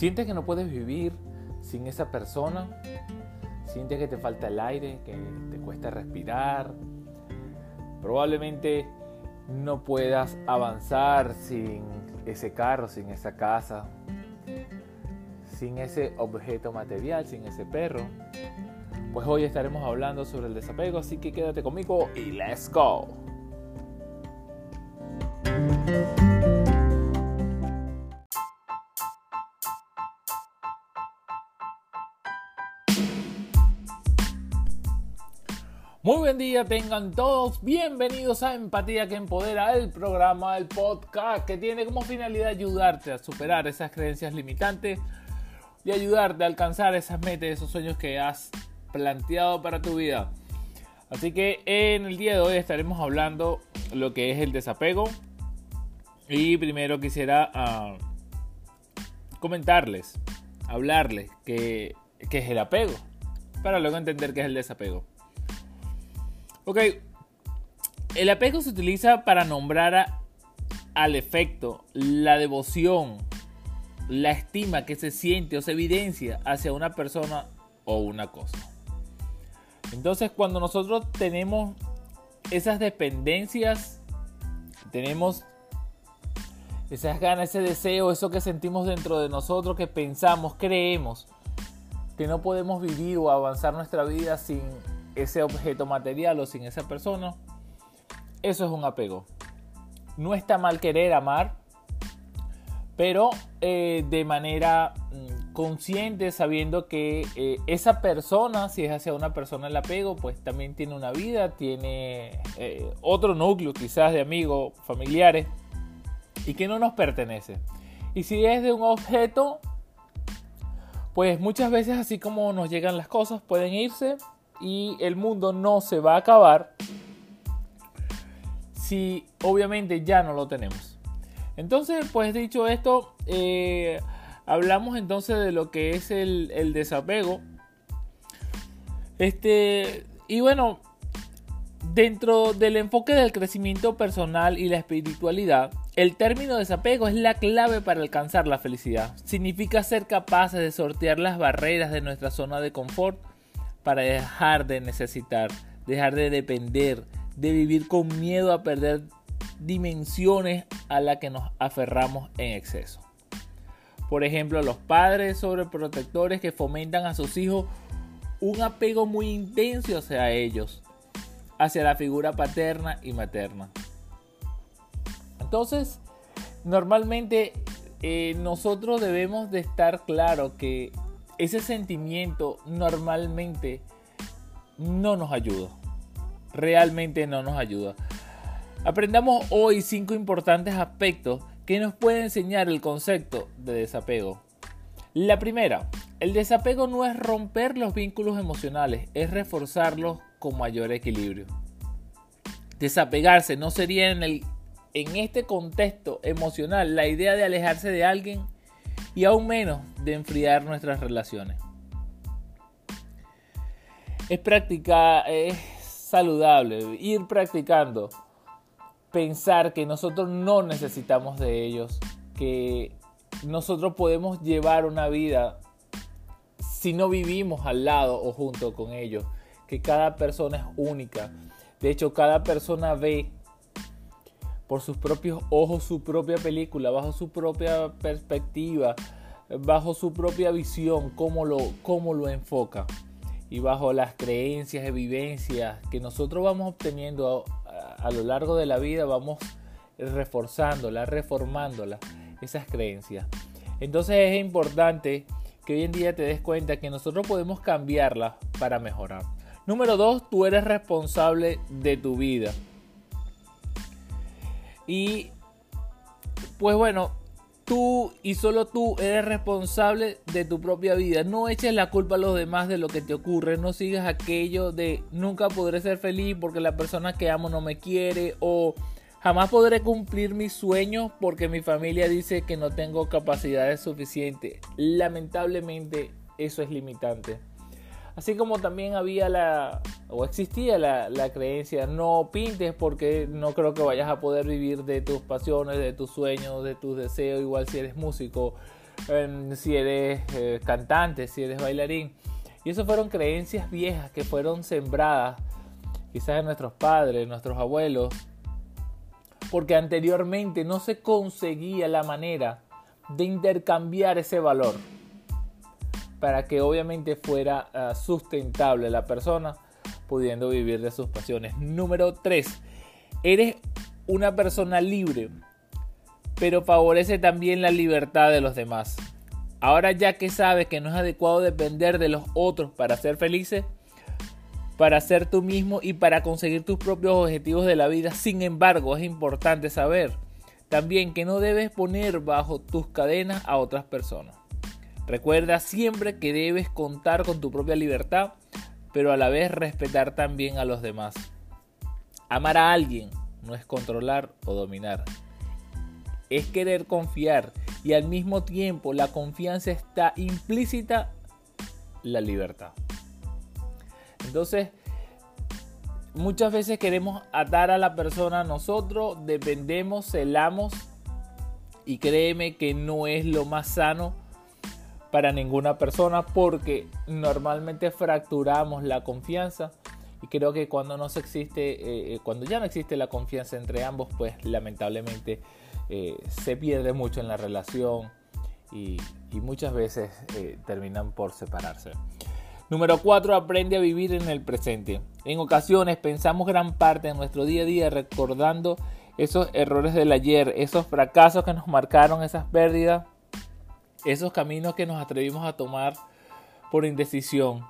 Sientes que no puedes vivir sin esa persona. Sientes que te falta el aire, que te cuesta respirar. Probablemente no puedas avanzar sin ese carro, sin esa casa, sin ese objeto material, sin ese perro. Pues hoy estaremos hablando sobre el desapego, así que quédate conmigo y let's go. Muy buen día, tengan todos bienvenidos a Empatía que Empodera, el programa, el podcast que tiene como finalidad ayudarte a superar esas creencias limitantes y ayudarte a alcanzar esas metas, esos sueños que has planteado para tu vida. Así que en el día de hoy estaremos hablando lo que es el desapego. Y primero quisiera ah, comentarles, hablarles que, es el apego, para luego entender qué es el desapego. Ok, el apego se utiliza para nombrar al efecto, la devoción, la estima que se siente o se evidencia hacia una persona o una cosa. Entonces cuando nosotros tenemos esas dependencias, tenemos esas ganas, ese deseo, eso que sentimos dentro de nosotros, que pensamos, creemos que no podemos vivir o avanzar nuestra vida sin ese objeto material o sin esa persona, eso es un apego. No está mal querer amar, pero eh, de manera mm, consciente, sabiendo que eh, esa persona, si es hacia una persona el apego, pues también tiene una vida, tiene eh, otro núcleo quizás de amigos, familiares, y que no nos pertenece. Y si es de un objeto, pues muchas veces así como nos llegan las cosas, pueden irse y el mundo no se va a acabar si obviamente ya no lo tenemos. Entonces, pues dicho esto, eh, hablamos entonces de lo que es el, desapego. Este, y bueno, dentro del enfoque del crecimiento personal y la espiritualidad, el término desapego es la clave para alcanzar la felicidad. Significa ser capaces de sortear las barreras de nuestra zona de confort para dejar de necesitar, dejar de depender, de vivir con miedo a perder dimensiones a las que nos aferramos en exceso. Por ejemplo, los padres sobreprotectores que fomentan a sus hijos un apego muy intenso hacia ellos, hacia la figura paterna y materna. Entonces, normalmente eh, nosotros debemos de estar claro que ese sentimiento normalmente no nos ayuda. Realmente no nos ayuda. Aprendamos hoy cinco importantes aspectos que nos pueden enseñar el concepto de desapego. La primera, el desapego no es romper los vínculos emocionales, es reforzarlos con mayor equilibrio. Desapegarse no sería en, el, en este contexto emocional la idea de alejarse de alguien y aún menos de enfriar nuestras relaciones. Es práctica, es saludable ir practicando, pensar que nosotros no necesitamos de ellos, que nosotros podemos llevar una vida si no vivimos al lado o junto con ellos, que cada persona es única. De hecho, cada persona ve por sus propios ojos su propia película, bajo su propia perspectiva, bajo su propia visión, cómo lo, cómo lo enfoca. Y bajo las creencias vivencias que nosotros vamos obteniendo a, a lo largo de la vida, vamos reforzándolas, reformándolas, esas creencias. Entonces es importante que hoy en día te des cuenta que nosotros podemos cambiarlas para mejorar. Número dos, tú eres responsable de tu vida. Y pues bueno, tú y solo tú eres responsable de tu propia vida. No eches la culpa a los demás de lo que te ocurre. No sigas aquello de nunca podré ser feliz porque la persona que amo no me quiere o jamás podré cumplir mis sueños porque mi familia dice que no tengo capacidades suficientes. Lamentablemente eso es limitante. Así como también había la, o existía la, creencia, no pintes porque no creo que vayas a poder vivir de tus pasiones, de tus sueños, de tus deseos, igual si eres músico. em, si eres eh, cantante, si eres bailarín. Y eso fueron creencias viejas que fueron sembradas quizás en nuestros padres, nuestros abuelos, porque anteriormente no se conseguía la manera de intercambiar ese valor para que obviamente fuera ah, sustentable la persona pudiendo vivir de sus pasiones. Número 3. Eres una persona libre, pero favorece también la libertad de los demás. Ahora ya que sabes que no es adecuado depender de los otros para ser felices, para ser tú mismo y para conseguir tus propios objetivos de la vida, sin embargo es importante saber también que no debes poner bajo tus cadenas a otras personas. Recuerda siempre que debes contar con tu propia libertad, pero a la vez respetar también a los demás. Amar a alguien no es controlar o dominar, es querer confiar y al mismo tiempo la confianza está implícita la libertad. Entonces, muchas veces queremos atar a la persona a nosotros, dependemos, celamos y créeme que no es lo más sano para ninguna persona porque normalmente fracturamos la confianza y creo que cuando no existe eh, eh, cuando ya no existe la confianza entre ambos pues lamentablemente eh, se pierde mucho en la relación y, muchas veces terminan por separarse. Número 4. Aprende a vivir en el presente. En ocasiones pensamos gran parte de nuestro día a día recordando esos errores del ayer, esos fracasos que nos marcaron, esas pérdidas, esos caminos que nos atrevimos a tomar por indecisión.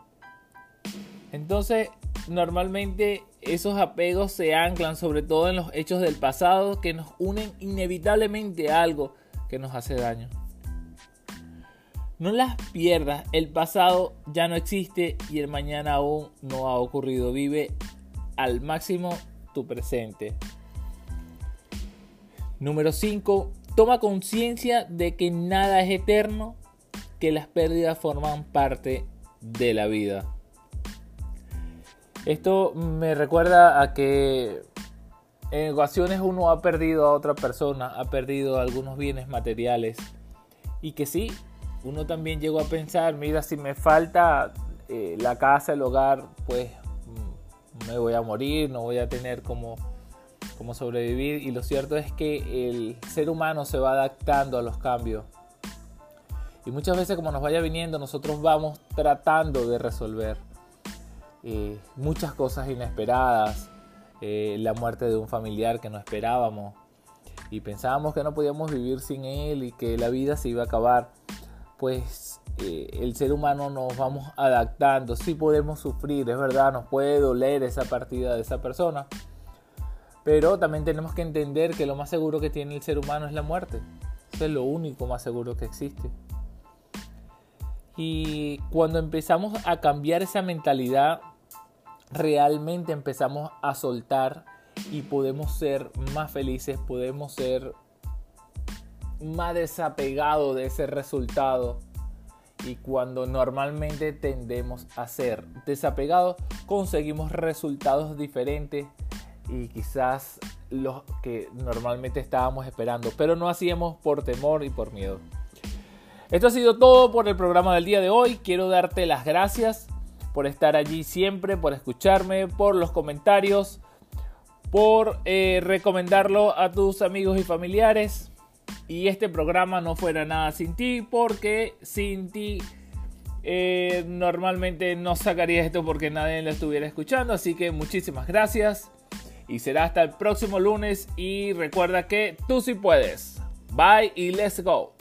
Entonces, normalmente esos apegos se anclan sobre todo en los hechos del pasado que nos unen inevitablemente a algo que nos hace daño. No las pierdas, el pasado ya no existe y el mañana aún no ha ocurrido. Vive al máximo tu presente. Número 5. Toma conciencia de que nada es eterno, que las pérdidas forman parte de la vida. Esto me recuerda a que en ocasiones uno ha perdido a otra persona, ha perdido algunos bienes materiales y que sí, uno también llegó a pensar, mira, si me falta eh, la casa, el hogar, pues mm, me voy a morir, no voy a tener como, como sobrevivir y lo cierto es que el ser humano se va adaptando a los cambios. Y muchas veces como nos vaya viniendo, nosotros vamos tratando de resolver. Eh, muchas cosas inesperadas, eh, la muerte de un familiar que no esperábamos y pensábamos que no podíamos vivir sin él y que la vida se iba a acabar, pues eh, el ser humano nos vamos adaptando, sí podemos sufrir, es verdad, nos puede doler esa partida de esa persona, pero también tenemos que entender que lo más seguro que tiene el ser humano es la muerte, eso es lo único más seguro que existe. Y cuando empezamos a cambiar esa mentalidad, realmente empezamos a soltar y podemos ser más felices, podemos ser más desapegados de ese resultado. Y cuando normalmente tendemos a ser desapegados, conseguimos resultados diferentes y quizás los que normalmente estábamos esperando, pero no hacíamos por temor y por miedo. Esto ha sido todo por el programa del día de hoy. Quiero darte las gracias por estar allí siempre, por escucharme, por los comentarios, por eh, recomendarlo a tus amigos y familiares. Y este programa no fuera nada sin ti, porque sin ti eh, normalmente no sacaría esto porque nadie lo estuviera escuchando. Así que muchísimas gracias. Y será hasta el próximo lunes. Y recuerda que tú sí puedes. Bye y let's go.